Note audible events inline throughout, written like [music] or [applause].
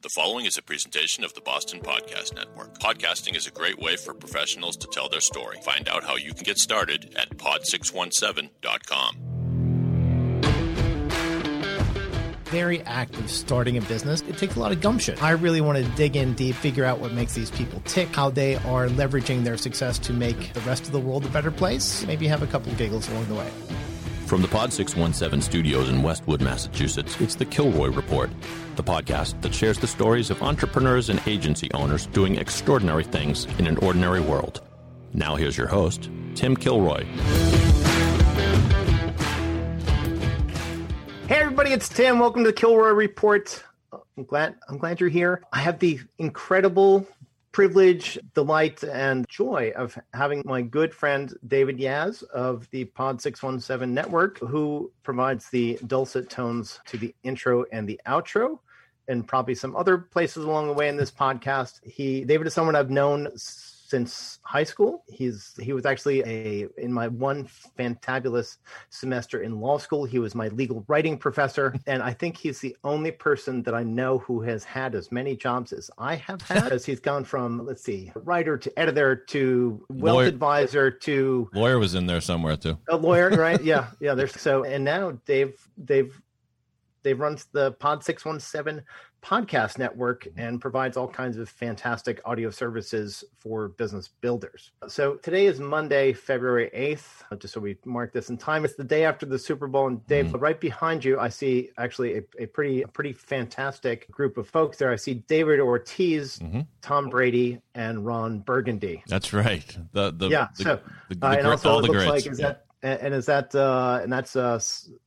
The following is a presentation of the Boston Podcast Network. Podcasting is a great way for professionals to tell their story. Find out how you can get started at pod617.com. very active starting a business. It takes a lot of gumption. I really want to dig in deep, figure out what makes these people tick, how they are leveraging their success to make the rest of the world a better place. Maybe have a couple giggles along the way. From the Pod 617 studios in Westwood, Massachusetts, it's the Kilroy Report, the podcast that shares the stories of entrepreneurs and agency owners doing extraordinary things in an ordinary world. Now, here's your host, Tim Kilroy. Hey everybody, it's Tim. Welcome to the Kilroy Report. I'm glad I'm glad you're here. I have the incredible privilege, delight, and joy of having my good friend David Yas of the Pod 617 network, who provides the dulcet tones to the intro and the outro, and probably some other places along the way in this podcast. He David is someone I've known since high school. He's he was actually a in my one fantabulous semester in law school. He was my legal writing professor, [laughs] and I think he's the only person that I know who has had as many jobs as I have had. as he's gone from let's see, writer to editor to wealth Lawyer- advisor to Lawyer was in there somewhere too. a lawyer, right? yeah, yeah. There's so and now Dave Dave Dave runs the Pod 617 podcast network and provides all kinds of fantastic audio services for business builders. So today is Monday, February 8th. uh, Just so we mark this in time, it's the day after the Super Bowl. And Dave, right behind you, I see actually a, a pretty a pretty fantastic group of folks there. I see David Ortiz, Mhm. Tom Brady, and Ron Burgundy. That's right. The the Yeah, the, so, the, the, Uh, and also, all it the looks greats. like is Yeah. that and and is that uh and that's uh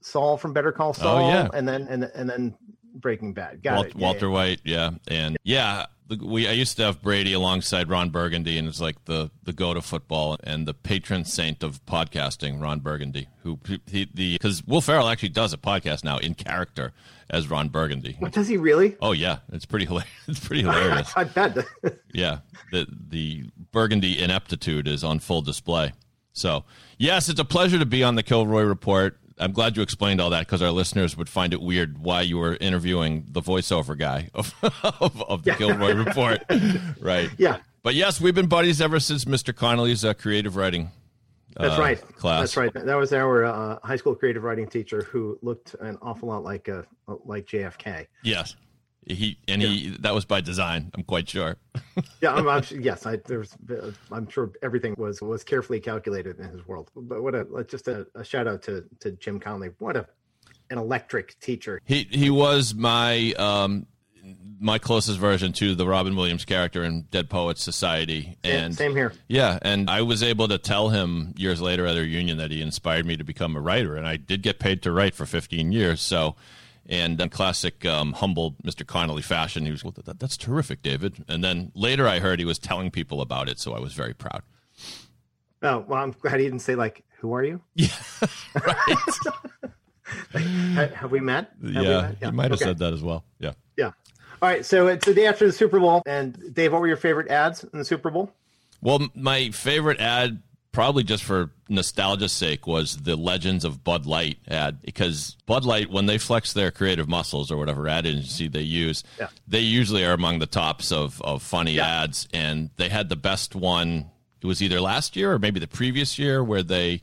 Saul from Better Call Saul, Oh, yeah. and then and and then Breaking Bad. Got it. Yeah, Walter yeah. White, yeah, and yeah, we I used to have Brady alongside Ron Burgundy, and it's like the the go to football and the patron saint of podcasting, Ron Burgundy, who he, the because Will Ferrell actually does a podcast now in character as Ron Burgundy. What does he really? Oh yeah, it's pretty hilarious. [laughs] It's pretty hilarious. [laughs] I bet. Yeah, the the Burgundy ineptitude is on full display. So, yes, it's a pleasure to be on the Kilroy Report. I'm glad you explained all that because our listeners would find it weird why you were interviewing the voiceover guy [laughs] of, of, of the Kilroy Report. [laughs] right. yeah, But yes, we've been buddies ever since Mr. Connolly's uh, creative writing that's uh, right. class. That's right. That was our uh, high school creative writing teacher who looked an awful lot like uh, like JFK. Yes. He and he that was by design, I'm quite sure. [laughs] Yeah, I'm, I'm, yes, I, there's, I'm sure everything was was carefully calculated in his world. But what a just a, a shout out to to Jim Conley. What a an electric teacher. He he was my um my closest version to the Robin Williams character in Dead Poets Society, and same here. yeah, and I was able to tell him years later at a reunion that he inspired me to become a writer, and I did get paid to write for 15 years. So, and in classic um, humble Mr. Connolly fashion, he was, well, that, "That's terrific, David." And then later, I heard he was telling people about it, so I was very proud. Oh well, I'm glad he didn't say like, "Who are you?" [laughs] Yeah, right. [laughs] Ha- Have we met? Have we yeah, he might have Okay. said that as well. Yeah. Yeah. All right. So it's the day after the Super Bowl, and Dave, what were your favorite ads in the Super Bowl? Well, my favorite ad, probably just for nostalgia's sake, was the Legends of Bud Light ad because Bud Light, when they flex their creative muscles or whatever ad agency they use, Yeah. they usually are among the tops of, of funny Yeah. ads. And they had the best one. It was either last year or maybe the previous year where they.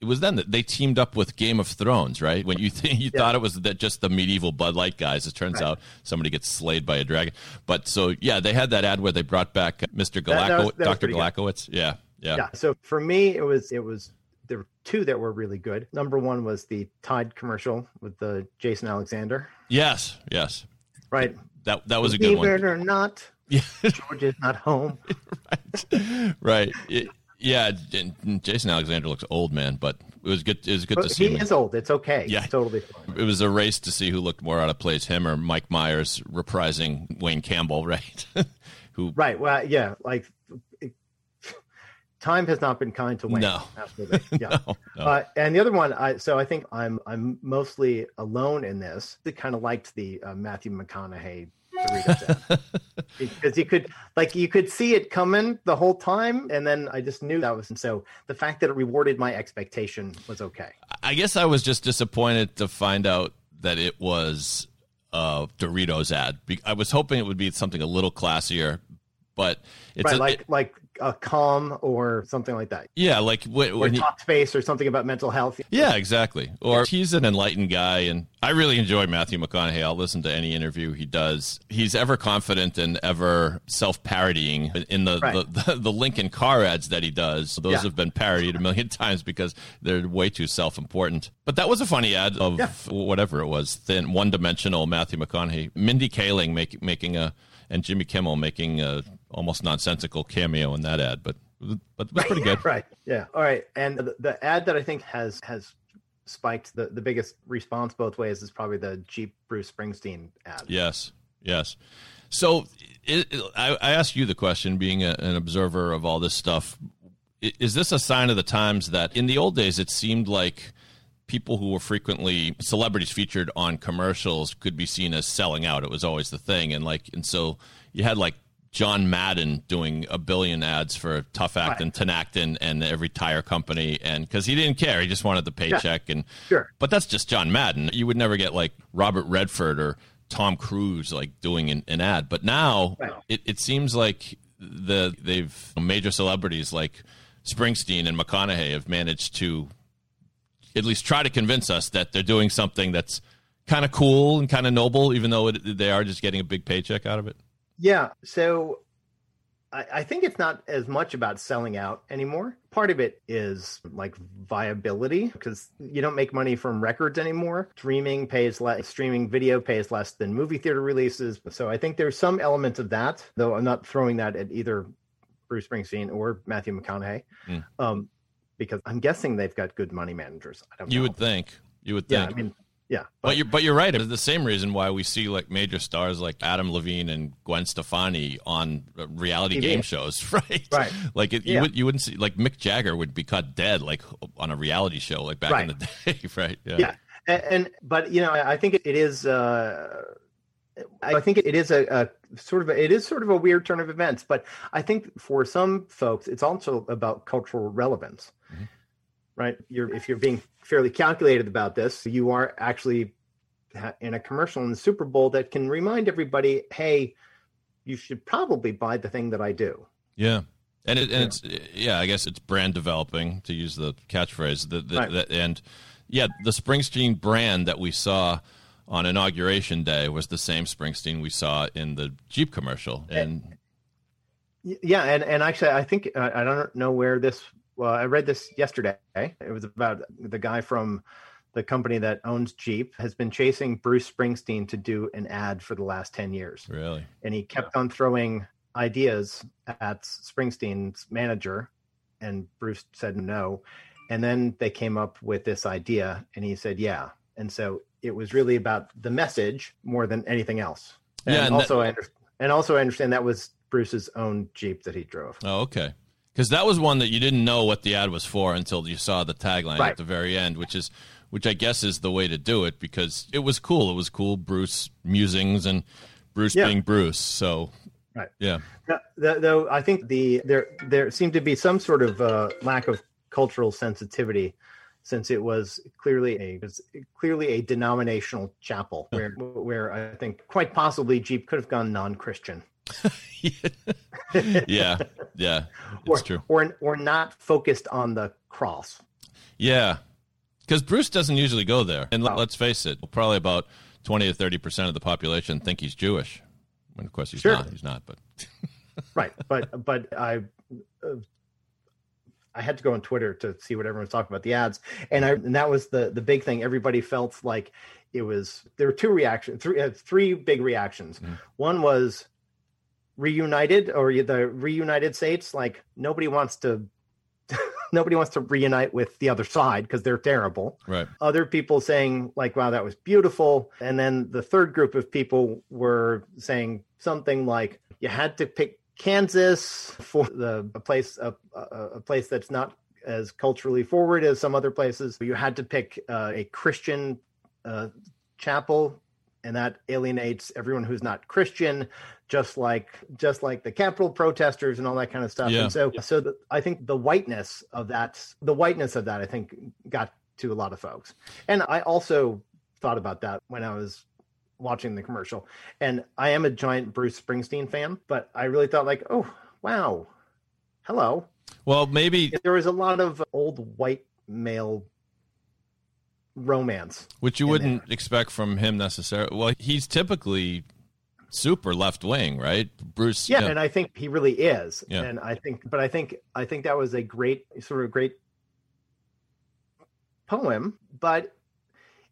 It was then that they teamed up with Game of Thrones, right? When you [laughs] think you thought it was that just the medieval Bud Light guys, it turns out somebody gets slayed by a dragon. But so yeah, they had that ad where they brought back uh, Mr. That- that was- that Dr. Galakowitz. Yeah, yeah, Yeah. So for me, it was it was there were two that were really good. Number one was the Tide commercial with the Jason Alexander. Yes, yes. Right. That that was a good Believe one. it or not, Yeah, George is not home. [laughs] right. It- yeah, Jason Alexander looks old, man, but it was good. It was good But to see he him. is old. It's okay. Yeah. It's totally fine. It was a race to see who looked more out of place, him or Mike Myers reprising Wayne Campbell, [laughs] right? who Right. Well, yeah. Like time has not been kind to Wayne. No. Absolutely. [laughs] Yeah. no, no. Uh, and the other one, I so I think I'm I'm mostly alone in this. I kind of liked the uh, Matthew McConaughey Doritos [laughs] ad. because you could like you could see it coming the whole time, and then I just knew that was. And so the fact that it rewarded my expectation was okay. I guess I was just disappointed to find out that it was a Doritos ad. I was hoping it would be something a little classier, but it's right, a, like it, like a calm or something like that. Yeah, like when, or when talk space or something about mental health. Yeah, exactly. Or he's an enlightened guy, and I really enjoy Matthew McConaughey. I'll listen to any interview he does. He's ever confident and ever self-parodying in the right. the, [laughs] the, the, Lincoln car ads that he does. Those yeah. have been parodied a million [laughs] times because they're way too self-important. But that was a funny ad of yeah. whatever it was, thin, one-dimensional Matthew McConaughey, Mindy Kaling make, making a and Jimmy Kimmel making a almost nonsensical cameo in that ad, but but it was pretty [laughs] good. right. Yeah. All right. And the, the ad that I think has has spiked the, the biggest response both ways is probably the Jeep Bruce Springsteen ad. Yes. Yes. So it, it, I, I ask you the question, being a, an observer of all this stuff, is this a sign of the times that in the old days it seemed like people who were frequently celebrities featured on commercials could be seen as selling out. It was always the thing, and like, and so you had like John Madden doing a billion ads for Tough Act right. and Tinactin and every tire company, and because he didn't care, he just wanted the paycheck. Yeah. And sure, but that's just John Madden. You would never get like Robert Redford or Tom Cruise like doing an, an ad. But now right. it, it seems like the they've major celebrities like Springsteen and McConaughey have managed to at least try to convince us that they're doing something that's kind of cool and kind of noble, even though it, they are just getting a big paycheck out of it. Yeah. So I, I, think it's not as much about selling out anymore. Part of it is like viability because you don't make money from records anymore. Streaming pays less, streaming video pays less than movie theater releases. So I think there's some element of that, though I'm not throwing that at either Bruce Springsteen or Matthew McConaughey. Mm. Um, because I'm guessing they've got good money managers. I don't you know. would think. You would think. Yeah, I mean, yeah, but, but, you're but you're right. It's the same reason why we see like major stars like Adam Levine and Gwen Stefani on uh, reality TV. game shows, [laughs] right? Right. Like it, you would you wouldn't see like Mick Jagger would be cut dead like on a reality show like back right. in the day, [laughs] right? Yeah. yeah. And, and, but you know I think it is. Uh, I think it is a, a sort of a, it is sort of a weird turn of events, but I think for some folks it's also about cultural relevance. Mm-hmm right? You're if you're being fairly calculated about this, you are actually in a commercial in the Super Bowl that can remind everybody, hey, you should probably buy the thing that I do. Yeah. And, it, and yeah. it's yeah, I guess it's brand developing to use the catchphrase. The, the, right. the, and yeah, the Springsteen brand that we saw on inauguration day was the same Springsteen we saw in the Jeep commercial. Eh, and yeah, and and actually, I think uh, I don't know where this well, I read this yesterday. It was about the guy from the company that owns Jeep has been chasing Bruce Springsteen to do an ad for the last 10 years. Really? And he kept on throwing ideas at Springsteen's manager, and Bruce said no. And then they came up with this idea, and he said, yeah. And so it was really about the message more than anything else. And, yeah, and also, that... I under- and also I understand that was Bruce's own Jeep that he drove. Oh, okay because that was one that you didn't know what the ad was for until you saw the tagline right. at the very end, which is which I guess is the way to do it because it was cool. It was cool Bruce musings and Bruce yeah. being Bruce. So right, yeah. though I think the there there seemed to be some sort of uh, lack of cultural sensitivity since it was clearly a was clearly a denominational chapel where where I think quite possibly Jeep could have gone non-Christian. [laughs] yeah, yeah, it's or, true. Or or not focused on the cross. Yeah, because Bruce doesn't usually go there, and oh. let's face it, probably about twenty to thirty percent of the population think he's Jewish. When of course he's sure. not. He's not, but [laughs] right. But but I. Uh, I had to go on Twitter to see what everyone's talking about the ads, and I and that was the the big thing. Everybody felt like it was there were two reactions, three uh, three big reactions. Mm. One was reunited or the reunited states like nobody wants to [laughs] nobody wants to reunite with the other side because they're terrible. Right. Other people saying like wow that was beautiful. And then the third group of people were saying something like you had to pick Kansas for the a place a, a place that's not as culturally forward as some other places. You had to pick uh, a christian uh, chapel and that alienates everyone who's not Christian, just like just like the Capitol protesters and all that kind of stuff. Yeah. And so, so the, I think the whiteness of that, the whiteness of that, I think got to a lot of folks. And I also thought about that when I was watching the commercial. And I am a giant Bruce Springsteen fan, but I really thought like, oh wow, hello. Well, maybe there was a lot of old white male romance, which you wouldn't there. expect from him necessarily. Well, he's typically super left wing, right? Bruce. Yeah, and I think he really is. Yeah. And I think, but I think, I think that was a great sort of great poem. But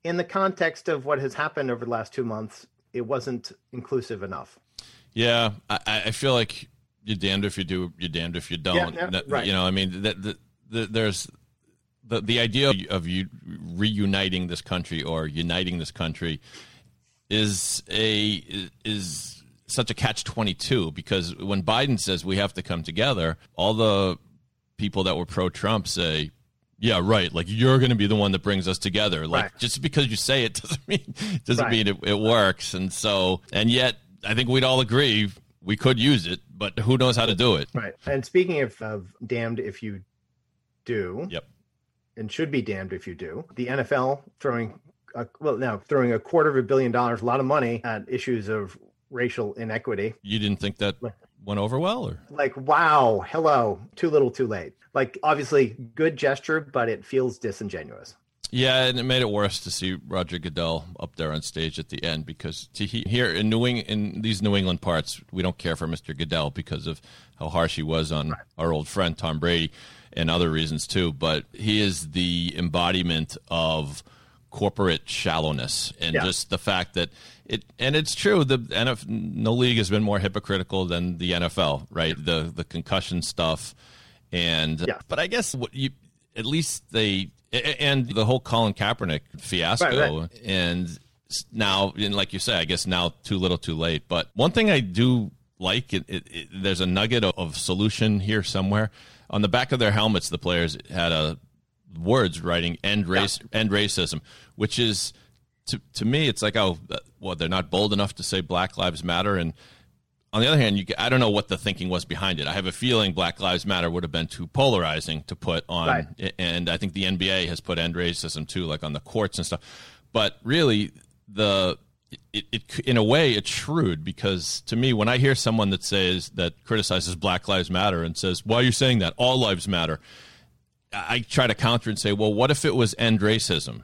in the context of what has happened over the last two months, it wasn't inclusive enough. Yeah, I, I feel like you're damned if you do, you're damned if you don't. Yeah, yeah, right. You know, I mean, that the, the, there's the the idea of you reuniting this country or uniting this country is a is such a catch 22 because when Biden says we have to come together all the people that were pro Trump say yeah right like you're going to be the one that brings us together. Like right. just because you say it [laughs] doesn't mean doesn't right. mean it, it works. And so and yet I think we'd all agree we could use it but who knows how to do it. Right. And speaking of, of damned if you do yep and should be damned if you do the NFL throwing a, well, now throwing a quarter of a billion dollars, a lot of money at issues of racial inequity. You didn't think that went over well, or like, wow, hello, too little, too late. Like, obviously, good gesture, but it feels disingenuous. Yeah, and it made it worse to see Roger Goodell up there on stage at the end because to he, here in New England, in these New England parts, we don't care for Mr. Goodell because of how harsh he was on right. our old friend Tom Brady and other reasons too. But he is the embodiment of corporate shallowness and yeah. just the fact that it and it's true the NFL, no league has been more hypocritical than the NFL right the the concussion stuff and yeah. but I guess what you at least they and the whole Colin Kaepernick fiasco right, right. and now and like you say I guess now too little too late but one thing I do like it, it, it there's a nugget of, of solution here somewhere on the back of their helmets the players had a words writing end race yeah. end racism, which is to to me it's like oh uh, well they're not bold enough to say Black Lives Matter and on the other hand, you, I don't know what the thinking was behind it. I have a feeling Black Lives Matter would have been too polarizing to put on, right. and I think the NBA has put end racism too, like on the courts and stuff. But really, the it, it, in a way it's shrewd because to me, when I hear someone that says that criticizes Black Lives Matter and says, "Why are you saying that? All lives matter," I try to counter and say, well, what if it was end racism?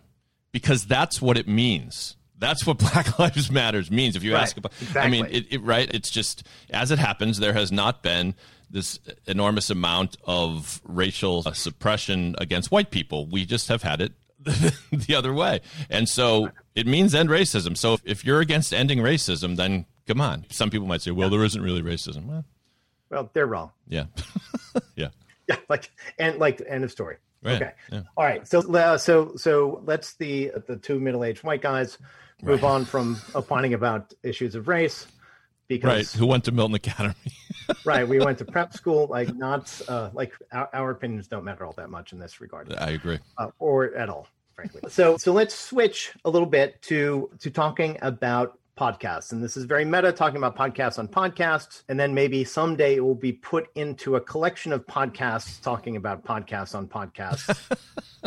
Because that's what it means. That's what [laughs] Black Lives Matters means. If you right, ask about, exactly. I mean, it, it, right? It's just as it happens, there has not been this enormous amount of racial suppression against white people. We just have had it [laughs] the other way, and so it means end racism. So if, if you're against ending racism, then come on. Some people might say, well, there isn't really racism. Well, well they're wrong. Yeah, [laughs] yeah. [laughs] Yeah, like and like end of story. Right. Okay. Yeah. All right. So uh, so so let's the the two middle aged white guys move right. on from opining about issues of race because right. who went to Milton Academy. right. We went to prep school. Like not uh, like our, our, opinions don't matter all that much in this regard. I agree. Uh, or at all, frankly. So so let's switch a little bit to to talking about podcasts. And this is very meta, talking about podcasts on podcasts. And then maybe someday it will be put into a collection of podcasts talking about podcasts on podcasts.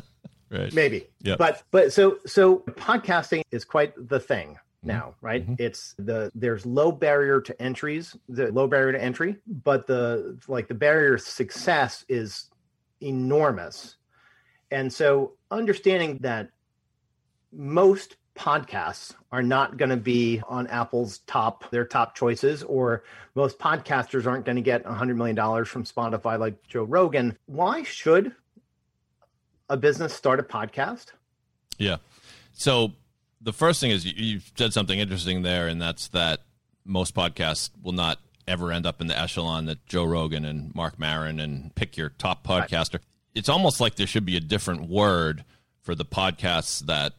[laughs] right. Maybe. Yeah. But but so so podcasting is quite the thing mm-hmm. now right mm-hmm. it's the there's low barrier to entries the low barrier to entry but the like the barrier to success is enormous and so understanding that most podcasts are not going to be on Apple's top their top choices or most podcasters aren't going to get 100 million dollars from Spotify like Joe Rogan. Why should a business start a podcast? Yeah. So the first thing is you, you said something interesting there and that's that most podcasts will not ever end up in the echelon that Joe Rogan and Marc Maron and pick your top podcaster. Right. It's almost like there should be a different word for the podcasts that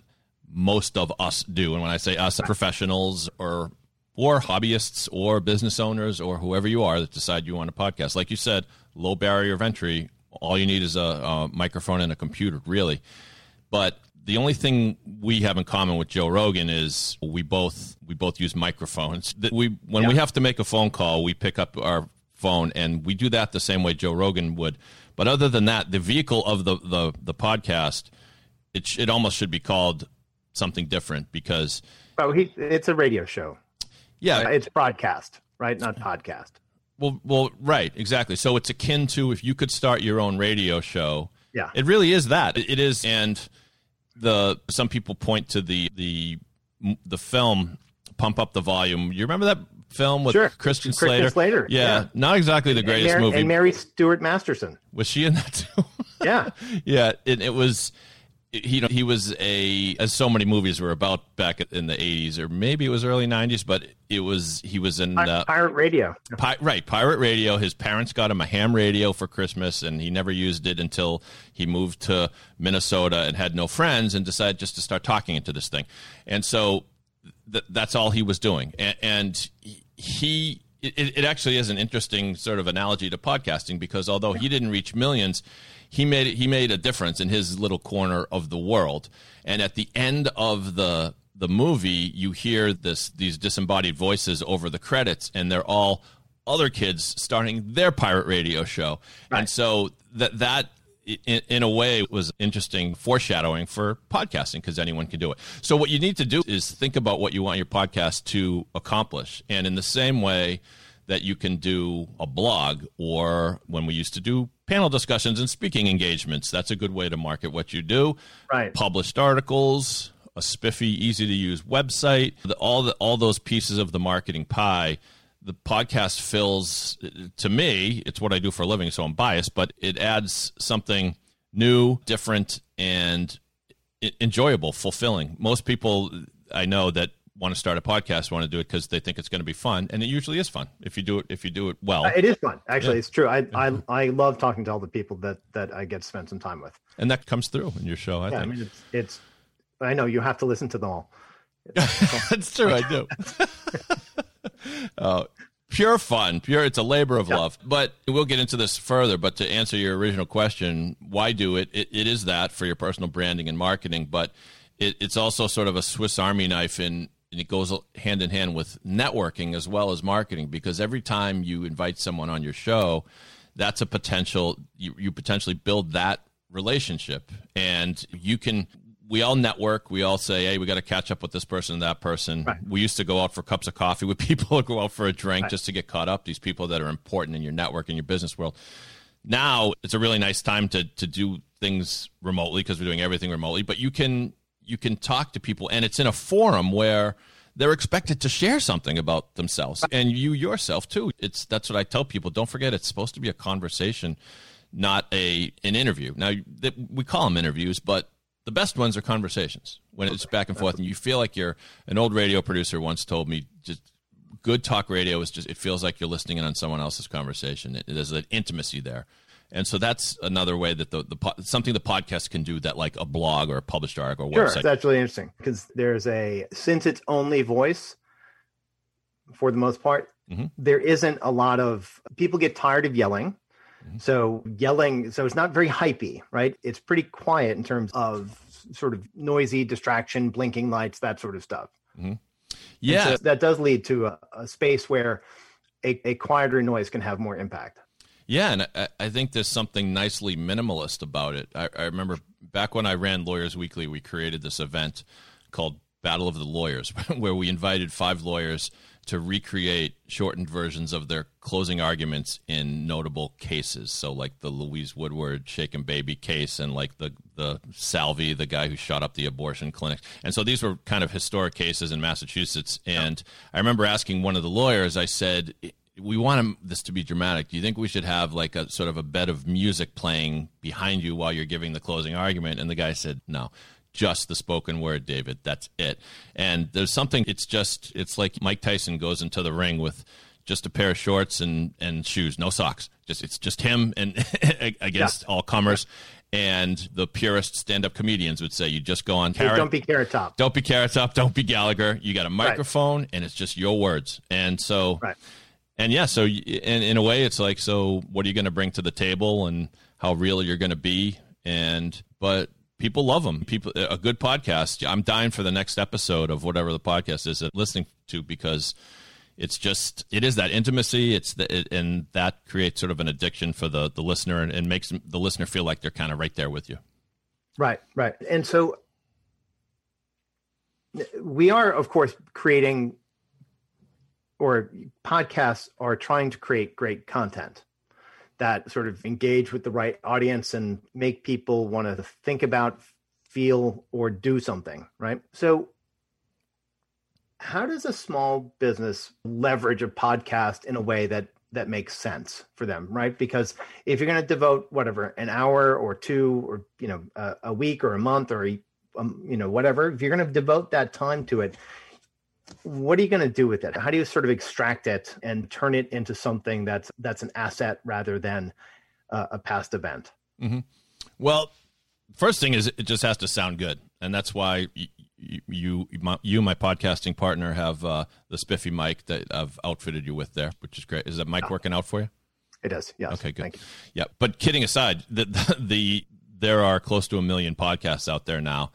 most of us do. And when I say us, professionals or or hobbyists or business owners or whoever you are that decide you want a podcast. Like you said, low barrier of entry. All you need is a, a microphone and a computer, really. But the only thing we have in common with Joe Rogan is we both we both use microphones. We when yeah. we have to make a phone call, we pick up our phone and we do that the same way Joe Rogan would. But other than that, the vehicle of the the, the podcast, it it almost should be called something different because Oh, he it's a radio show. Yeah, Uh, it's broadcast, right? Not podcast. Well, well, right, exactly. So it's akin to if you could start your own radio show. Yeah. It really is that. It is, and the some people point to the the the film "Pump Up the Volume." You remember that film with Sure. Christian Christian Slater? Slater, Yeah, yeah. not exactly the And greatest Mary, movie. and Mary Stuart Masterson. was she in that too? [laughs] Yeah. yeah, it, it was. He, you know, he was a as so many movies were about back in the 80s or maybe it was early 90s but it was he was in uh, Pirate Radio. Pi- right, pirate radio. His parents got him a ham radio for Christmas, and he never used it until he moved to Minnesota and had no friends, and decided just to start talking into this thing. And so th- that's all he was doing. And, and he, it, it actually is an interesting sort of analogy to podcasting because although he didn't reach millions, he made he made a difference in his little corner of the world. And at the end of the the movie, you hear this these disembodied voices over the credits, and they're all other kids starting their pirate radio show. And so that that in, in a way was interesting foreshadowing for podcasting because anyone can do it. So what you need to do is think about what you want your podcast to accomplish, and in the same way that you can do a blog or when we used to do panel discussions and speaking engagements, that's a good way to market what you do. Right. Published articles, a spiffy, easy to use website, the, all the all those pieces of the marketing pie. The podcast fills to me. It's what I do for a living, so I'm biased, but it adds something new, different, and enjoyable, fulfilling. Most people I know that want to start a podcast want to do it because they think it's going to be fun, and it usually is fun if you do it if you do it well. It is fun. Actually, it's true. I, I I love talking to all the people that that I get to spend some time with. and that comes through in your show. I Yeah, I think mean, it's, it's I know you have to listen to them all. [laughs] that's true. I do. [laughs] [laughs] uh, pure fun, pure. It's a labor of love. But we'll get into this further. But to answer your original question, why do it? It, it is that for your personal branding and marketing, but it, it's also sort of a Swiss Army knife in. And it goes hand in hand with networking as well as marketing because every time you invite someone on your show, that's a potential you, you potentially build that relationship and you can we all network. We all say hey we got to catch up with this person and that person. We used to go out for cups of coffee with [laughs] people or go out for a drink just to get caught up these people that are important in your network in your business world. Now it's a really nice time to to do things remotely because we're doing everything remotely but you can you can talk to people and it's in a forum where they're expected to share something about themselves and you yourself too. It's that's what i tell people. Don't forget it's supposed to be a conversation not a an interview. Now we call them interviews but the best ones are conversations. When it's back and forth and you feel like you're an old radio producer once told me just good talk radio is just it feels like you're listening in on someone else's conversation. It, there's an intimacy there. And so that's another way that the, the something the podcast can do that like a blog or a published article or Sure, website. that's really interesting because there's a since it's only voice for the most part, Mhm. there isn't a lot of people get tired of yelling. Mm-hmm. So yelling, so it's not very hypey, right? It's pretty quiet in terms of sort of noisy distraction, blinking lights, that sort of stuff. And yeah so that does lead to a, a space where a, a quieter noise can have more impact. Yeah, and I, I think there's something nicely minimalist about it. I, I remember back when I ran Lawyers Weekly, we created this event called Battle of the Lawyers, [laughs] where we invited five lawyers to recreate shortened versions of their closing arguments in notable cases. So, like the Louise Woodward shaken baby case, and like the the Salvi, the guy who shot up the abortion clinic. And so these were kind of historic cases in Massachusetts. And I remember asking one of the lawyers, I said we want this to be dramatic. Do you think we should have like a sort of a bed of music playing behind you while you're giving the closing argument? And the guy said, no, just the spoken word, David. That's it. And there's something, it's just, it's like Mike Tyson goes into the ring with just a pair of shorts and, and shoes, no socks. Just, it's just him and [laughs] against all comers. And the purest stand up comedians would say, you just go on Hey, don't be Carrot Top. Don't be Carrot Top. Don't be Gallagher. You got a microphone, and it's just your words. And so, Right. and yeah, so in in a way, it's like, so what are you going to bring to the table, and how real you're going to be, and but people love them. People, a good podcast. I'm dying for the next episode of whatever the podcast is that listening to because it's just it is that intimacy. It's the, it, and that creates sort of an addiction for the the listener, and, and makes the listener feel like they're kind of right there with you. Right, right. And so we are, of course, creating or podcasts are trying to create great content that sort of engage with the right audience and make people want to think about, feel, or do something, right? So, how does a small business leverage a podcast in a way that that makes sense for them, right? Because if you're going to devote whatever an hour or two, or you know, a, a week or a month or a, um, you know whatever, if you're going to devote that time to it, what are you going to do with it? How do you sort of extract it and turn it into something that's that's an asset rather than uh, a past event? Mm-hmm. Well, first thing is it just has to sound good, and that's why you you my, you my podcasting partner have uh, the spiffy mic that I've outfitted you with there, which is great. Is that mic working out for you? It does. Yes. Okay. Good. Yeah. But kidding aside, the, the, the there are close to a million podcasts out there now,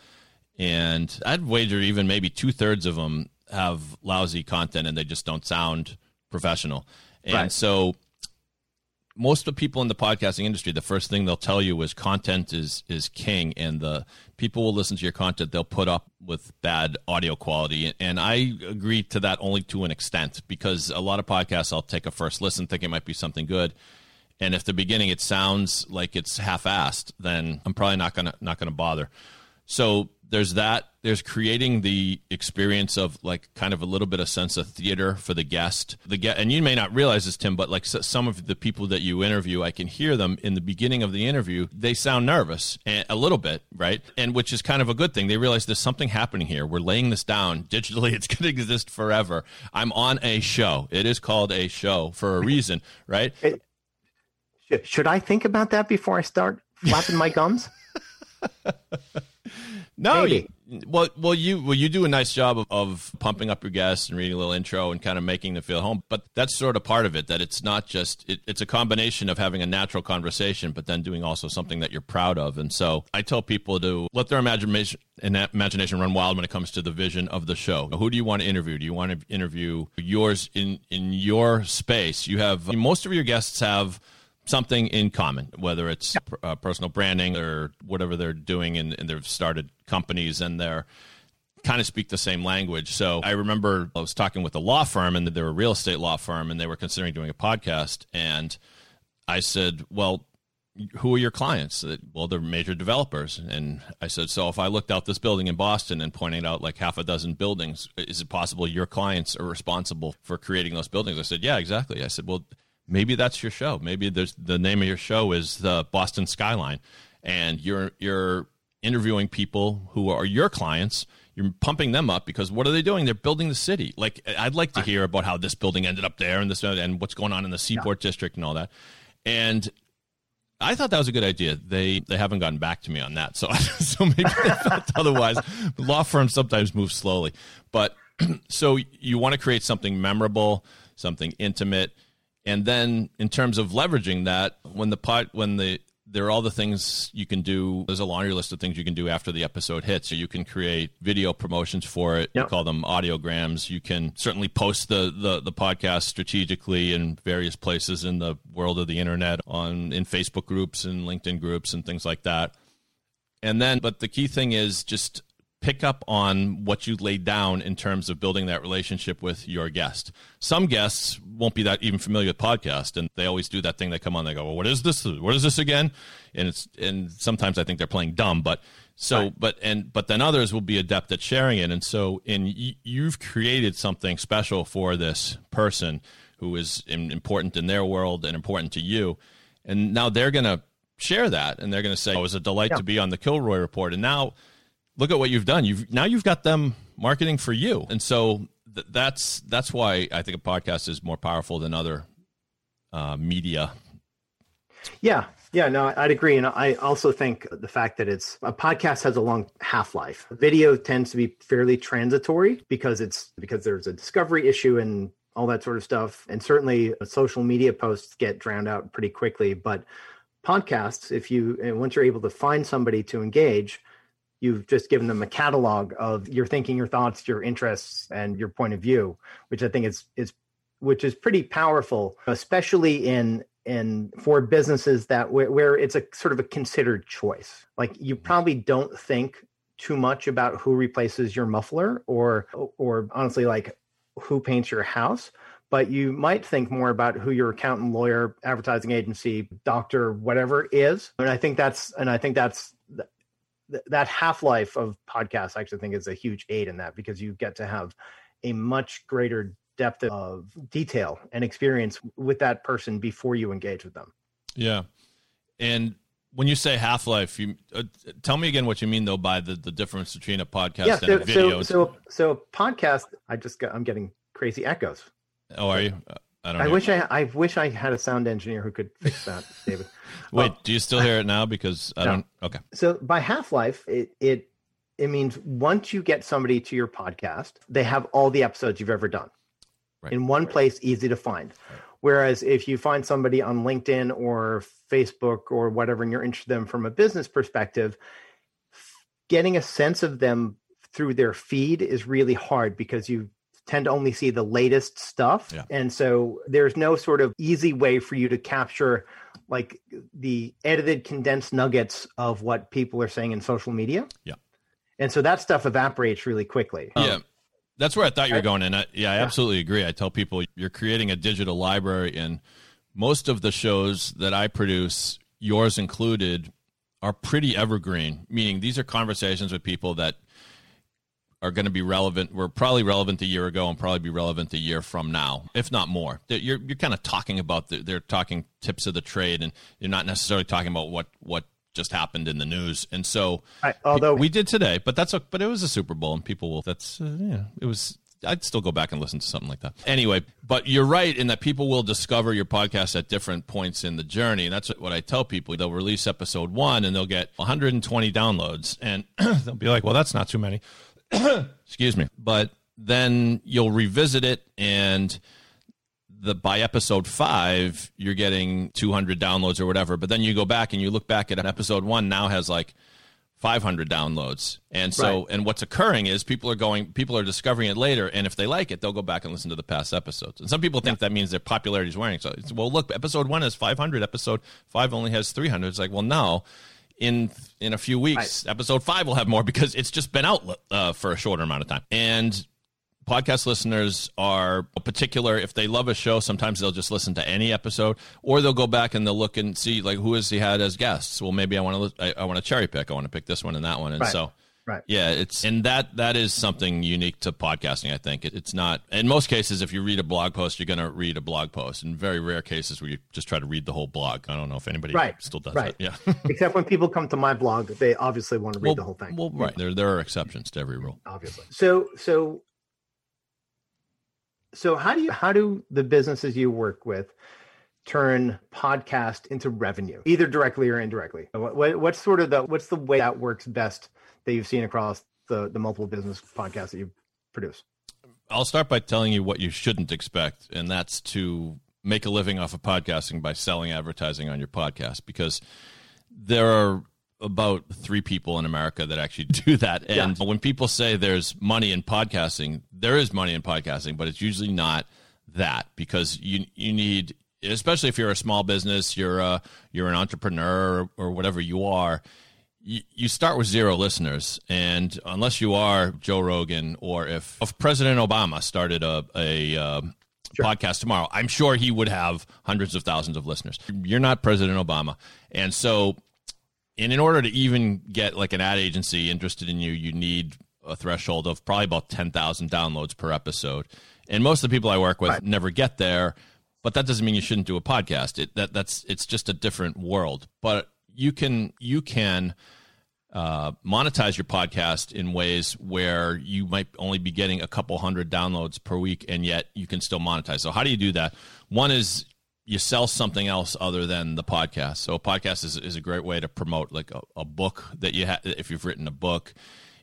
and I'd wager even maybe two thirds of them have lousy content and they just don't sound professional. And right. so most of the people in the podcasting industry, the first thing they'll tell you is content is is king, and the people will listen to your content. They'll put up with bad audio quality, and I agree to that only to an extent because a lot of podcasts I'll take a first listen, think it might be something good, and if the beginning it sounds like it's half-assed, then I'm probably not gonna not gonna bother. So there's that. There's creating the experience of like kind of a little bit of sense of theater for the guest. The guest, and you may not realize this tim but like some of the people that you interview i can hear them in the beginning of the interview they sound nervous and, a little bit right? And which is kind of a good thing. They realize there's something happening here. We're laying this down [laughs] digitally. It's going to exist forever. I'm on a show. It is called a show for a reason right? Should i think about that before i start flapping my gums [laughs] no, you, well, well, you well you do a nice job of, of pumping up your guests and reading a little intro and kind of making them feel home. But that's sort of part of it. That it's not just it, it's a combination of having a natural conversation, but then doing also something that you're proud of. And so I tell people to let their imagination imagination run wild when it comes to the vision of the show. Who do you want to interview? Do you want to interview yours in in your space? You have most of your guests have something in common, whether it's uh, personal branding or whatever they're doing, and, and they've started companies and they're kind of speak the same language. So I remember I was talking with a law firm, and they're a real estate law firm, and they were considering doing a podcast. And I said, "Well, who are your clients?" Well, they're major developers. And I said, "So if I looked out this building in Boston and pointed out like half a dozen buildings, is it possible your clients are responsible for creating those buildings?" I said, "Yeah, exactly." I said, "Well." Maybe that's your show. Maybe there's the name of your show is the Boston Skyline, and you're you're interviewing people who are your clients. You're pumping them up because what are they doing? They're building the city. Like I'd like to hear about how this building ended up there and this and what's going on in the Seaport yeah. District and all that. And I thought that was a good idea. They they haven't gotten back to me on that, so [laughs] so maybe they felt [laughs] otherwise. Law firms sometimes move slowly, but [clears throat] so you want to create something memorable, something intimate and then in terms of leveraging that, when the pot, when the there are all the things you can do. There's a laundry list of things you can do after the episode hits. So you can create video promotions for it. Yep. You call them audiograms. You can certainly post the, the, the podcast strategically in various places in the world of the internet on in Facebook groups and LinkedIn groups and things like that. And then, but the key thing is just pick up on what you laid down in terms of building that relationship with your guest. Some guests won't be that even familiar with podcast, and they always do that thing. They come on, they go, "Well, what is this? What is this again?" And it's and sometimes I think they're playing dumb, but so right. but and but then others will be adept at sharing it, and so in you've created something special for this person who is important in their world and important to you, and now they're gonna share that, and they're gonna say, "Oh, it was a delight yeah. to be on the Kilroy Report," and now look at what you've done. You've now you've got them marketing for you, and so th- that's that's why I think a podcast is more powerful than other uh, media. Yeah, yeah, no, I'd agree, and I also think the fact that it's a podcast has a long half life. Video tends to be fairly transitory because it's because there's a discovery issue and all that sort of stuff, and certainly social media posts get drowned out pretty quickly, but podcasts if you once you're able to find somebody to engage you've just given them a catalog of your thinking, your thoughts, your interests, and your point of view, which I think is is which is pretty powerful, especially in in for businesses that where, where it's a sort of a considered choice. Like you mm-hmm. probably don't think too much about who replaces your muffler or or honestly like who paints your house but you might think more about who your accountant lawyer advertising agency doctor whatever is and i think that's and i think that's that half life of podcasts i actually think is a huge aid in that because you get to have a much greater depth of detail and experience with that person before you engage with them yeah and when you say half life, you uh, tell me again what you mean though by the, the difference between a podcast yeah, so, and a video. So, so, so podcast. I just got. I'm getting crazy echoes. Oh, are you? I don't. I wish I. I wish I had a sound engineer who could fix that, David. [laughs] Wait, well, do you still hear it now? Because I no. don't. Okay. So by half life, it it it means once you get somebody to your podcast, they have all the episodes you've ever done right. in one place, easy to find. Right. Whereas if you find somebody on LinkedIn or Facebook or whatever, and you're interested in them from a business perspective, getting a sense of them through their feed is really hard because you tend to only see the latest stuff. Yeah. And so there's no sort of easy way for you to capture like the edited condensed nuggets of what people are saying in social media. Yeah. And so that stuff evaporates really quickly. Yeah. Um, that's where I thought you were going. And I, yeah, I yeah. absolutely agree. I tell people you're creating a digital library, and most of the shows that I produce, yours included, are pretty evergreen, meaning these are conversations with people that are going to be relevant. Were probably relevant a year ago and probably be relevant a year from now, if not more. You're you're kind of talking about the, they're talking tips of the trade, and you're not necessarily talking about what what just happened in the news. And so, although we did today, but that's a, but it was a Super Bowl, and people will. That's uh, yeah, it was. I'd still go back and listen to something like that. Anyway, but you're right in that people will discover your podcast at different points in the journey. And that's what I tell people. They'll release episode one and they'll get 120 downloads. And [clears throat] they'll be like, well, that's not too many. [coughs] Excuse me. But then you'll revisit it and the by episode five, you're getting 200 downloads or whatever. But then you go back and you look back at an episode one now has like 500 downloads. And so, right. and what's occurring is people are going, people are discovering it later. And if they like it, they'll go back and listen to the past episodes. And some people think yeah. that means their popularity is wearing. So, well, look, episode one has 500, episode five only has 300. It's like, well, no. In in a few weeks, right. episode five will have more because it's just been out uh, for a shorter amount of time. And podcast listeners are particular if they love a show sometimes they'll just listen to any episode or they'll go back and they'll look and see like who has he had as guests well maybe i want to I, I want to cherry pick i want to pick this one and that one and right. so right. Yeah it's and that that is something unique to podcasting i think. It, it's not in most cases if you read a blog post you're going to read a blog post. In very rare cases where you just try to read the whole blog. I don't know if anybody right. still does right. that. Yeah. [laughs] Except when people come to my blog they obviously want to read well, the whole thing. well right. There there are exceptions to every rule. Obviously. So so so how do you how do the businesses you work with turn podcast into revenue, either directly or indirectly? What, what, what's sort of the what's the way that works best that you've seen across the the multiple business podcasts that you produce? I'll start by telling you what you shouldn't expect, and that's to make a living off of podcasting by selling advertising on your podcast because there are about three people in America that actually [laughs] do that. And yeah. when people say there's money in podcasting, there is money in podcasting, but it's usually not that because you you need especially if you're a small business, you're a, you're an entrepreneur or, whatever you are, you, you start with zero listeners. And unless you are Joe Rogan or if, if President Obama started a, a um, Sure. podcast tomorrow, I'm sure he would have hundreds of thousands of listeners. You're not President Obama. And so and in order to even get like an ad agency interested in you, you need a threshold of probably about 10,000 downloads per episode. And most of the people I work with right. never get there, but that doesn't mean you shouldn't do a podcast. It, that that's it's just a different world. But you can you can uh, monetize your podcast in ways where you might only be getting a couple hundred downloads per week, and yet you can still monetize. So how do you do that? One is you sell something else other than the podcast. So a podcast is, is a great way to promote like a, a book that you have, if you've written a book,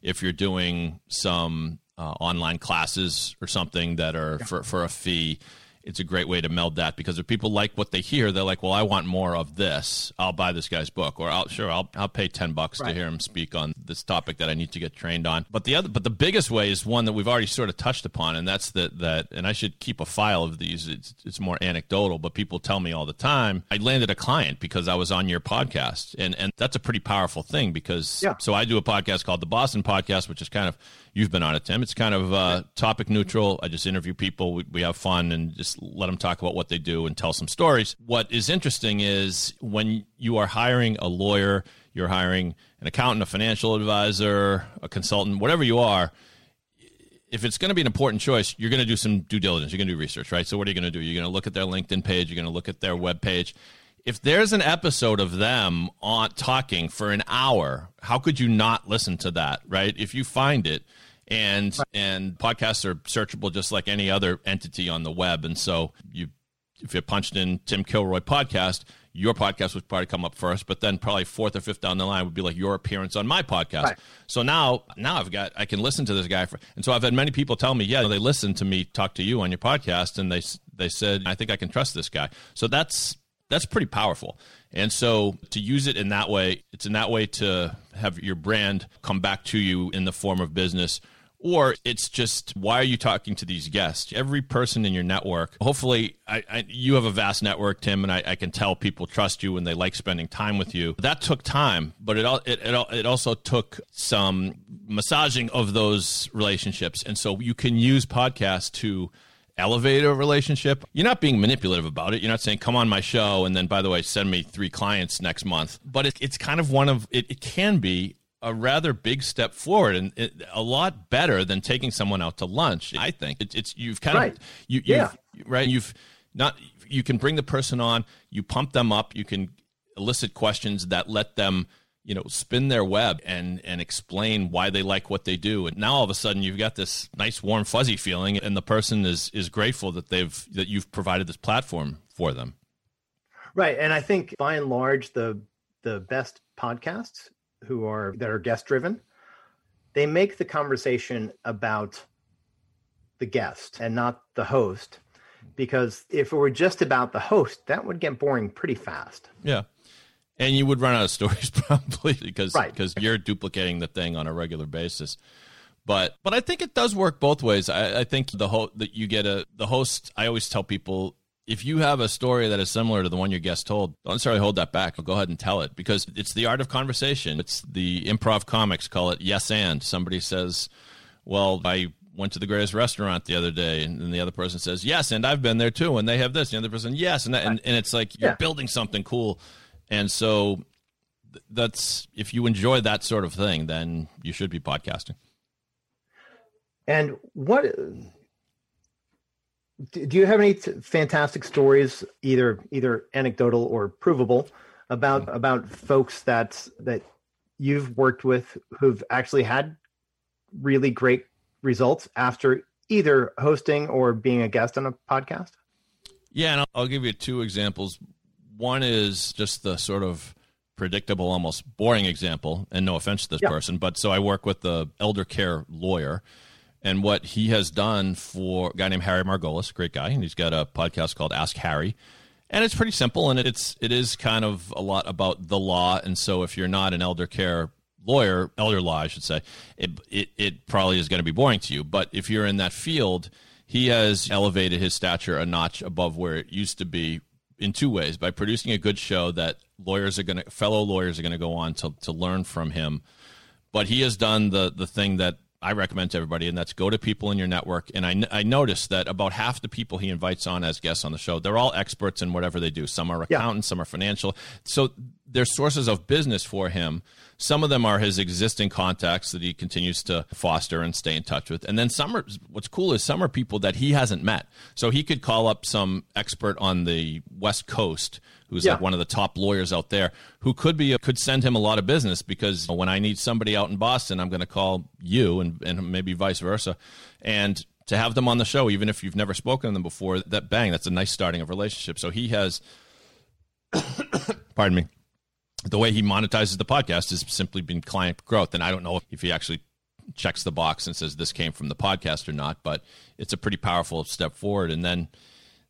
if you're doing some uh, online classes or something that are for, for a fee. It's a great way to meld that because if people like what they hear, they're like, well, I want more of this. I'll buy this guy's book, or I'll sure I'll I'll pay ten bucks right. to hear him speak on this topic that I need to get trained on. But the other, but the biggest way is one that we've already sort of touched upon, and that's that that. And I should keep a file of these. It's it's more anecdotal, but people tell me all the time. I landed a client because I was on your podcast, and and that's a pretty powerful thing because yeah. so I do a podcast called the Boston Podcast, which is kind of you've been on it, Tim. It's kind of uh, topic neutral. I just interview people. We, we have fun and just let them talk about what they do and tell some stories. What is interesting is when you are hiring a lawyer, you're hiring an accountant, a financial advisor, a consultant, whatever you are. If it's going to be an important choice, you're going to do some due diligence. You're going to do research, right? So, what are you going to do? You're going to look at their LinkedIn page. You're going to look at their web page if there's an episode of them on talking for an hour, how could you not listen to that, right? If you find it, and right. and podcasts are searchable just like any other entity on the web, and so you if you punched in Tim Kilroy podcast, your podcast would probably come up first, but then probably fourth or fifth down the line would be like your appearance on my podcast. Right. So now, now I've got I can listen to this guy, for, and so I've had many people tell me, yeah, they listened to me talk to you on your podcast, and they they said I think I can trust this guy. So that's that's pretty powerful. And so to use it in that way, it's in that way to have your brand come back to you in the form of business or it's just why are you talking to these guests? Every person in your network hopefully I, I, you have a vast network tim and I, I, can tell people trust you and they like spending time with you. That took time but it, it, it, it also took some massaging of those relationships. And so you can use podcasts to elevate a relationship. You're not being manipulative about it. You're not saying, come on my show, and then, by the way, send me three clients next month. But it, it's kind of one of, it, it, can be a rather big step forward and it, a lot better than taking someone out to lunch. I think it, it's, you've kind right. of, you, yeah. right. You've not, you can bring the person on, you pump them up, you can elicit questions that let them you know spin their web and and explain why they like what they do. And now all of a sudden you've got this nice warm fuzzy feeling and the person is is grateful that they've that you've provided this platform for them. Right. And i think by and large the the best podcasts who are that are guest driven they make the conversation about the guest and not the host. Because if it were just about the host that would get boring pretty fast. Yeah and you would run out of stories [laughs] probably because right. because you're duplicating the thing on a regular basis. But but I think it does work both ways. I, I think the host that you get a the host. I always tell people if you have a story that is similar to the one your guest told, don't necessarily hold that back. Go ahead and tell it because it's the art of conversation. It's the improv comics call it yes and. Somebody says, "Well, I went to the greatest restaurant the other day," and then the other person says, "Yes, and I've been there too." And they have this. And the other person, "Yes," and that, and, and it's like you're yeah. building something cool and so that's if you enjoy that sort of thing, then you should be podcasting. And what do you have any fantastic stories, either either anecdotal or provable, about mm-hmm. about folks that that you've worked with who've actually had really great results after either hosting or being a guest on a podcast? Yeah, and I'll, I'll give you two examples. One is just the sort of predictable, almost boring example, and no offense to this yeah. person, but so I work with the elder care lawyer. And what he has done for a guy named Harry Margolis, great guy, and he's got a podcast called Ask Harry. And it's pretty simple and it's it is kind of a lot about the law. And so if you're not an elder care lawyer, elder law, I should say, it, it, it probably is going to be boring to you. But if you're in that field, he has elevated his stature a notch above where it used to be in two ways by producing a good show that lawyers are going to fellow lawyers are going to go on to, to learn from him but he has done the the thing that I recommend to everybody, and that's go to people in your network. And I, I noticed that about half the people he invites on as guests on the show, they're all experts in whatever they do. Some are accountants, yeah. some are financial. So they're sources of business for him. Some of them are his existing contacts that he continues to foster and stay in touch with. And then some are, what's cool is some are people that he hasn't met. So he could call up some expert on the West Coast who's yeah. like one of the top lawyers out there, who could be could send him a lot of business because when I need somebody out in Boston, I'm going to call you, and and maybe vice versa, and to have them on the show, even if you've never spoken to them before, that bang, that's a nice starting of relationship. So he has, [coughs] pardon me, the way he monetizes the podcast has simply been client growth, and I don't know if he actually checks the box and says this came from the podcast or not, but it's a pretty powerful step forward. And then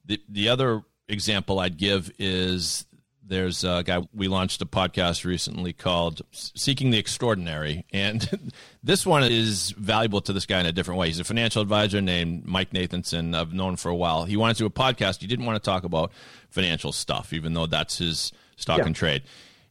The the other example I'd give is there's a guy we launched a podcast recently called Seeking the Extraordinary, and [laughs] this one is valuable to this guy in a different way. He's a financial advisor named Mike Nathanson. I've known for a while. He wanted to do a podcast. He didn't want to talk about financial stuff, even though that's his stock yeah. and trade.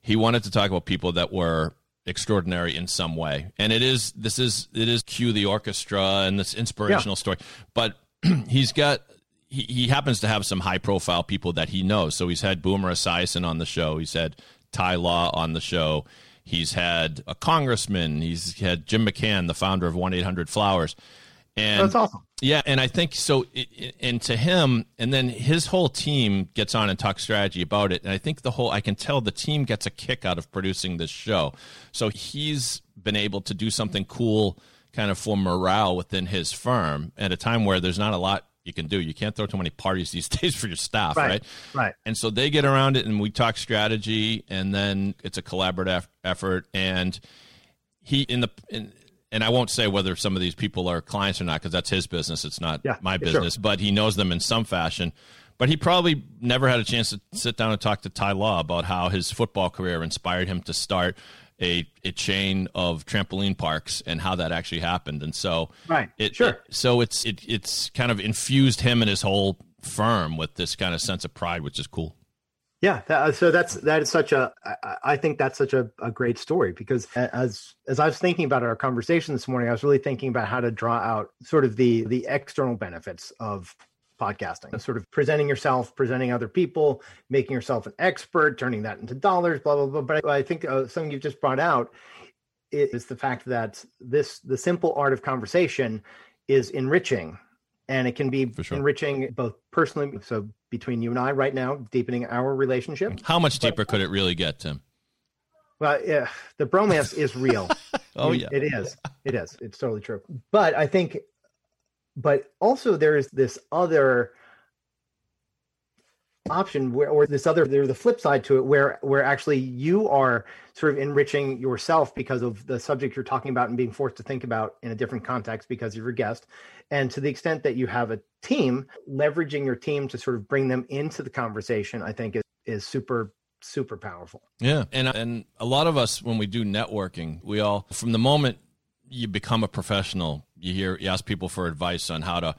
He wanted to talk about people that were extraordinary in some way, and it is this is it is cue the orchestra and this inspirational yeah. story, but [clears throat] he's got he, he happens to have some high profile people that he knows. So he's had Boomer Esiason on the show. He's had Ty Law on the show. He's had a congressman. He's had Jim McCann, the founder of 1 800 Flowers. And that's awesome. Yeah. And I think so. And to him, and then his whole team gets on and talks strategy about it. And I think the whole, I can tell the team gets a kick out of producing this show. So he's been able to do something cool kind of for morale within his firm at a time where there's not a lot you can do. You can't throw too many parties these [laughs] days for your staff, right? Right. right. And so they get around it, and we talk strategy, and then it's a collaborative effort. And he in the in, and I won't say whether some of these people are clients or not because that's his business. It's not yeah, my business, sure. but he knows them in some fashion. But he probably never had a chance to sit down and talk to Ty Law about how his football career inspired him to start a, a chain of trampoline parks and how that actually happened. And so, right, it, sure. It, so it's it, it's kind of infused him and his whole firm with this kind of sense of pride, which is cool. Yeah, that, so that's that is such a. I, I think that's such a, a great story because as as I was thinking about our conversation this morning, I was really thinking about how to draw out sort of the the external benefits of podcasting, sort of presenting yourself, presenting other people, making yourself an expert, turning that into dollars, blah, blah, blah. But I, I think uh, something you've just brought out is the fact that this, the simple art of conversation is enriching and it can be sure. enriching both personally. So between you and I right now, deepening our relationship. How much deeper but, could it really get, Tim? Well, yeah, the bromance is real. [laughs] oh yeah, it is. It is. It's totally true. But I think but also there's this other option where or this other there's the flip side to it where where actually you are sort of enriching yourself because of the subject you're talking about and being forced to think about in a different context because you're a guest. And to the extent that you have a team leveraging your team to sort of bring them into the conversation i think is is super super powerful. Yeah. And and a lot of us when we do networking we all from the moment you become a professional you hear you ask people for advice on how to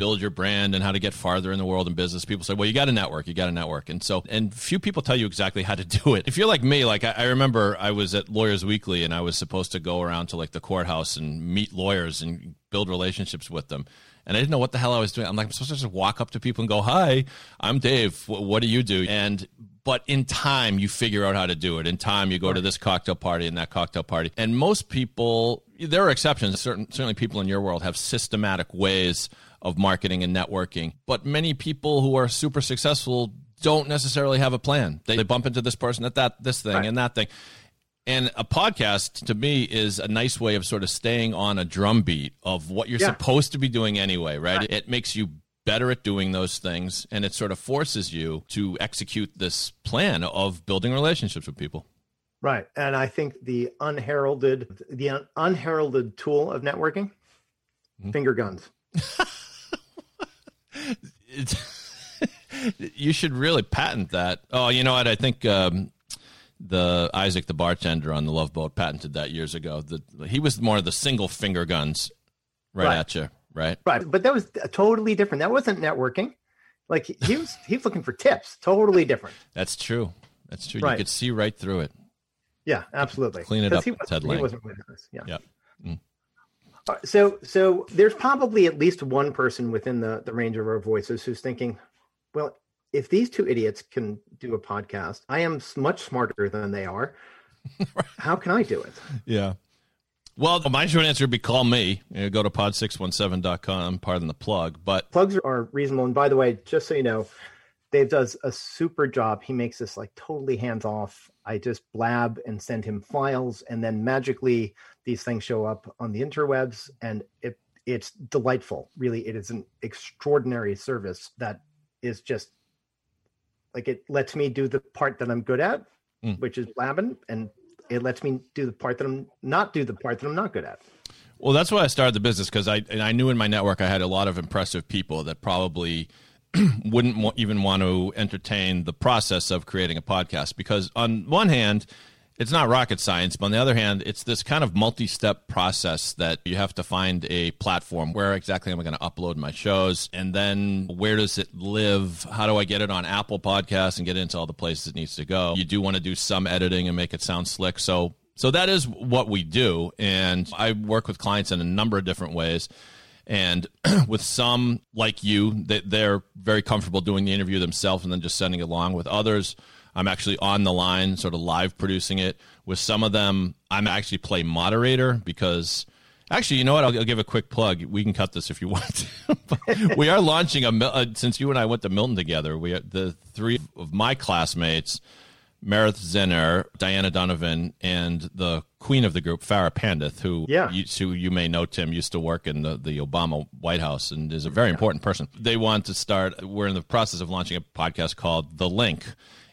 build your brand and how to get farther in the world in business people say well you got to network you got to network and so and few people tell you exactly how to do it if you're like me like I, I, remember i was at lawyers weekly and i was supposed to go around to like the courthouse and meet lawyers and build relationships with them and I didn't know what the hell I was doing. I'm like, I'm supposed to just walk up to people and go, "Hi, I'm Dave. what do you do?" And but in time, you figure out how to do it. In time, you go to this cocktail party and that cocktail party. And most people, there are exceptions. Certain, certainly, people in your world have systematic ways of marketing and networking. But many people who are super successful don't necessarily have a plan. They, they bump into this person at that, this thing, right. and that thing. And a podcast to me is a nice way of sort of staying on a drumbeat of what you're yeah. supposed to be doing anyway, right? right? It makes you better at doing those things and it sort of forces you to execute this plan of building relationships with people. Right. And I think the unheralded the unheralded tool of networking mm-hmm. finger guns. [laughs] [laughs] you should really patent that. Oh, you know what? I think um, the Isaac the bartender on the Love Boat patented that years ago. The, he was more of the single finger guns right, right, at you, right? Right, but that was totally different. That wasn't networking. Like he was, he was looking for tips. Totally different. That's true. That's true. Right. You could see right through it. Yeah, absolutely. Clean it up, he, Ted He wasn't with us. Yeah. Yep. Mm. Uh, so, so there's probably at least one person within the the range of our voices who's thinking, well, if these two idiots can do a podcast, I am much smarter than they are. [laughs] How can I do it? Yeah. Well, my short answer would be call me. You know, go to pod617.com, pardon the plug. But plugs are reasonable. And by the way, just so you know, Dave does a super job. He makes this like totally hands off. I just blab and send him files, and then magically these things show up on the interwebs, and it it's delightful. Really, it is an extraordinary service that is just like it lets me do the part that I'm good at, mm. which is blabbing, and it lets me do the part that I'm not do the part that I'm not good at. Well, that's why I started the business because I I knew in my network I had a lot of impressive people that probably [clears throat] wouldn't even want to entertain the process of creating a podcast because on one hand it's not rocket science, but on the other hand, it's this kind of multi step process that you have to find a platform. Where exactly am I going to upload my shows? And then where does it live? How do I get it on Apple Podcasts and get into all the places it needs to go? You do want to do some editing and make it sound slick. So, so that is what we do. And I work with clients in a number of different ways. And [clears throat] with some, like you, they're very comfortable doing the interview themselves and then just sending it along. With others, I'm actually on the line, sort of live producing it. With some of them, I'm actually play moderator because actually, you know what? I'll, I'll give a quick plug. We can cut this if you [laughs] want. we are launching a uh, since you and I went to Milton together. We the three of my classmates, Meredith Zinner, Diana Donovan, and the queen of the group, Farah Pandith, who yeah. you, who you may know, Tim, used to work in the, the Obama White House and is a very yeah. important person. They want to start. We're in the process of launching a podcast called The Link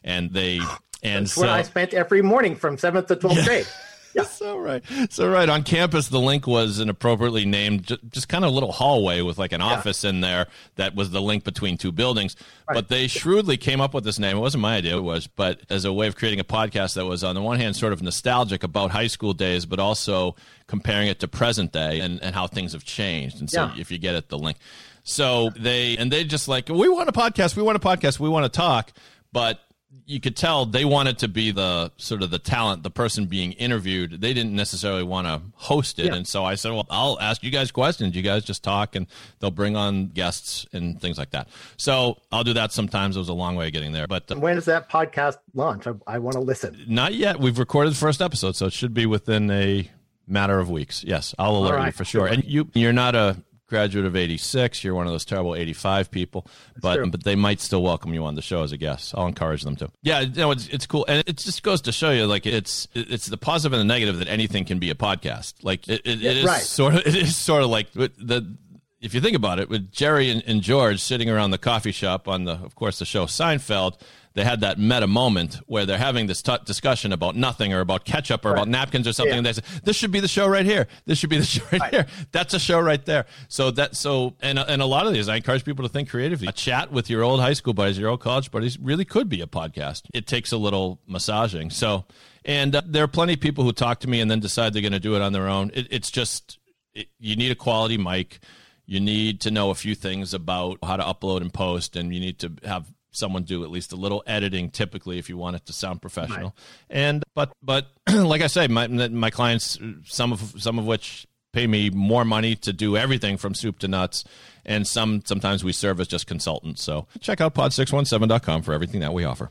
and they [gasps] and That's so I spent every morning from seventh to twelfth yeah. grade. [laughs] [laughs] Yeah. so right, so right on campus, the link was an appropriately named, just, just kind of a little hallway with like an yeah. office in there that was the link between two buildings. Right. But they shrewdly came up with this name. It wasn't my idea, it was, but as a way of creating a podcast that was on the one hand sort of nostalgic about high school days, but also comparing it to present day and, and how things have changed. And so yeah. if you get it, the link. So they and they just like we want a podcast, we want a podcast, we want to talk, but you could tell they wanted to be the sort of the talent, the person being interviewed. They didn't necessarily want to host it. Yeah. And so I said, well, I'll ask you guys questions. You guys just talk and they'll bring on guests and things like that. So I'll do that sometimes. It was a long way of getting there. But uh, when does that podcast launch? I, I want to listen. Not yet. We've recorded the first episode, so it should be within a matter of weeks. Yes, I'll alert right. you for sure. And you, you're not a graduate of 86 you're one of those terrible 85 people but but they might still welcome you on the show as a guest. I'll encourage them to. Yeah you know, it's, it's cool and it just goes to show you like it's it's the positive and the negative that anything can be a podcast. Like it, it, it is right. sort of it is sort of like the if you think about it with jerry and, and george sitting around the coffee shop on the of course the show seinfeld they had that meta moment where they're having this t- discussion about nothing or about ketchup or right. about napkins or something. Yeah. And they say, this should be the show right here. This should be the [laughs] show right, right, here. That's a show right there. So that, so, and, and a lot of these, I encourage people to think creatively. A chat with your old high school buddies, your old college buddies really could be a podcast. It takes a little massaging. So, and uh, there are plenty of people who talk to me and then decide they're going to do it on their own. It, it's just, it, you need a quality mic you need to know a few things about how to upload and post and you need to have someone do at least a little editing typically if you want it to sound professional. Right. and but but [clears throat] like i say my my clients some of some of which pay me more money to do everything from soup to nuts and some sometimes we serve as just consultants. So check out pod617.com for everything that we offer.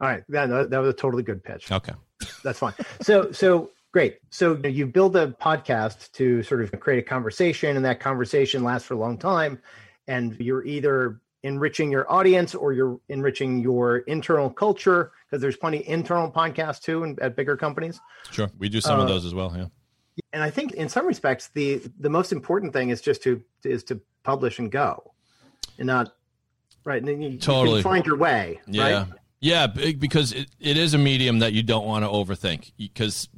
All right. Yeah that, that was a totally good pitch. Okay. That's fine. So so great. So you build a podcast to sort of create a conversation and that conversation lasts for a long time and you're either enriching your audience or you're enriching your internal culture because there's plenty internal podcasts too and at bigger companies. Sure. We do some uh, of those as well yeah. and i think in some respects the the most important thing is just to is to publish and go and not right and you, totally. you find your way yeah. right? Yeah, because it, it is a medium that you don't want to overthink. Because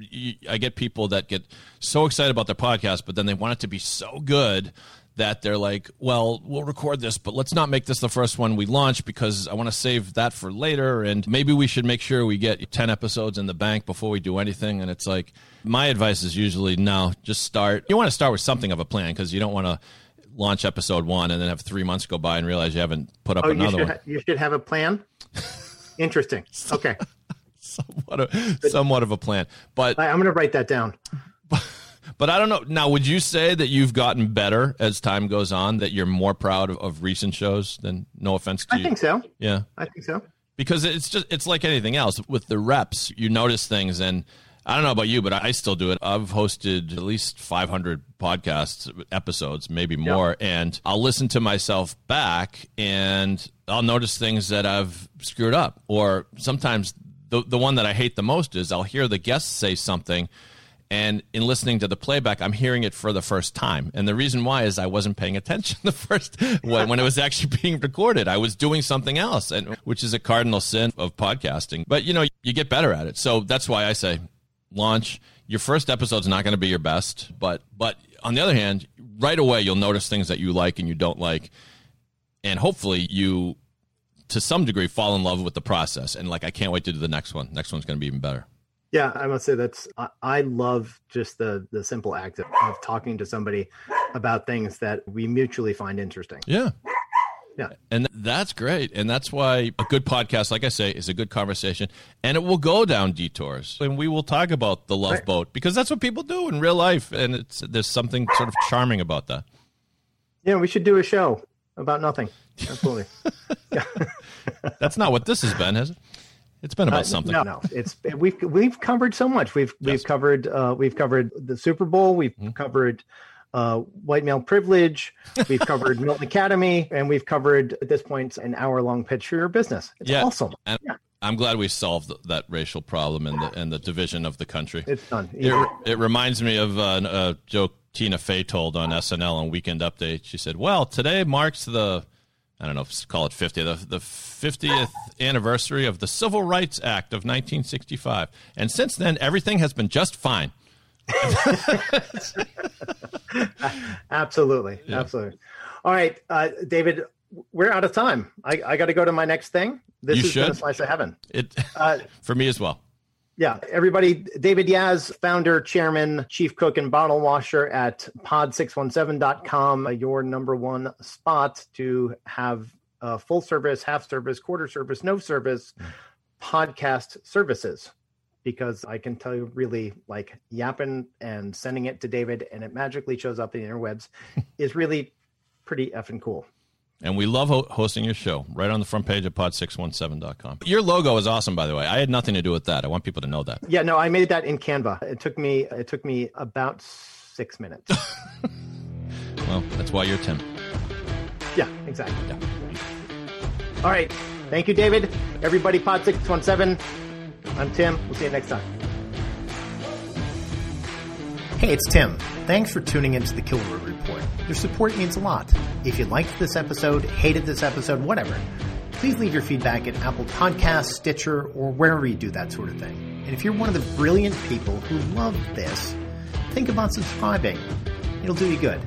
I get people that get so excited about their podcast, but then they want it to be so good that they're like, well, we'll record this, but let's not make this the first one we launch because I want to save that for later. And maybe we should make sure we get 10 episodes in the bank before we do anything. And it's like, my advice is usually no, just start. You want to start with something of a plan because you don't want to launch episode one and then have three months go by and realize you haven't put up oh, another you should, one. you should have a plan. Interesting. [laughs] Okay. somewhat, of, somewhat of a plan. But I'm going to write that down. [laughs] But I don't know. Now, would you say that you've gotten better as time goes on? That you're more proud of, of recent shows than no offense to I you? I think so. Yeah, I think so. Because it's just it's like anything else. With the reps, you notice things, and I don't know about you, but I still do it. I've hosted at least 500 podcasts episodes, maybe more, and I'll listen to myself back, and I'll notice things that I've screwed up, or sometimes the the one that I hate the most is I'll hear the guests say something and in listening to the playback i'm hearing it for the first time. And the reason why is i wasn't paying attention [laughs] the first when, when it was actually [laughs] being recorded. I was doing something else and which is a cardinal sin of podcasting. But you know you get better at it. So that's why i say launch. Your first episode's not going to be your best but but on the other hand right away you'll notice things that you like and you don't like. And hopefully you to some degree fall in love with the process. And like i can't wait to do the next one. Next one's going to be even better. Yeah i must say that's i, I love just the the simple act of, of talking to somebody about things that we mutually find interesting. Yeah yeah. And that's great. And that's why a good podcast, like I say, is a good conversation. And it will go down detours. And we will talk about the love right. boat because that's what people do in real life. And it's there's something sort of charming about that. Yeah, we should do a show about nothing. Absolutely. [laughs] that's not what this has been, has it? It's been about uh, something. No, no, it's we've we've covered so much. We've yes. we've covered uh, we've covered the Super Bowl. We've mm-hmm. covered uh, white male privilege. We've covered Milton [laughs] Academy, and we've covered at this point an hour long pitch for your business. It's yeah. awesome. And yeah. I'm glad we solved that racial problem and the and the division of the country. It's done. It, it reminds me of uh, a joke Tina Fey told on SNL on Weekend Update. She said, "Well, today marks the." I don't know, call it 50, the, the 50th anniversary of the Civil Rights Act of 1965. And since then, everything has been just fine. [laughs] absolutely, yeah. absolutely. All right, uh, David, we're out of time. I, I got to go to my next thing. This you is should. a slice of heaven. It uh, [laughs] for me as well. Yeah, everybody. David Yas, founder, chairman, chief cook, and bottle washer at pod617.com, uh, your number one spot to have uh, full service, half service, quarter service, no service podcast services because I can tell you really like yapping and sending it to David and it magically shows up in the interwebs [laughs] is really pretty effing cool. And we love ho- hosting your show right on the front page of pod617.com. Your logo is awesome, by the way. I had nothing to do with that. I want people to know that. Yeah, no, I made that in Canva. It took me it took me about six minutes. [laughs] well, that's why you're Tim. Yeah, exactly. Yeah. All right. Thank you, David. Everybody, Pod617 I'm Tim. We'll see you next time. Hey, it's Tim. Thanks for tuning into the Kilroy Report. Your support means a lot. If you liked this episode, hated this episode, whatever, please leave your feedback at Apple Podcasts, Stitcher, or wherever you do that sort of thing. And if you're one of the brilliant people who love this, think about subscribing. It'll do you good.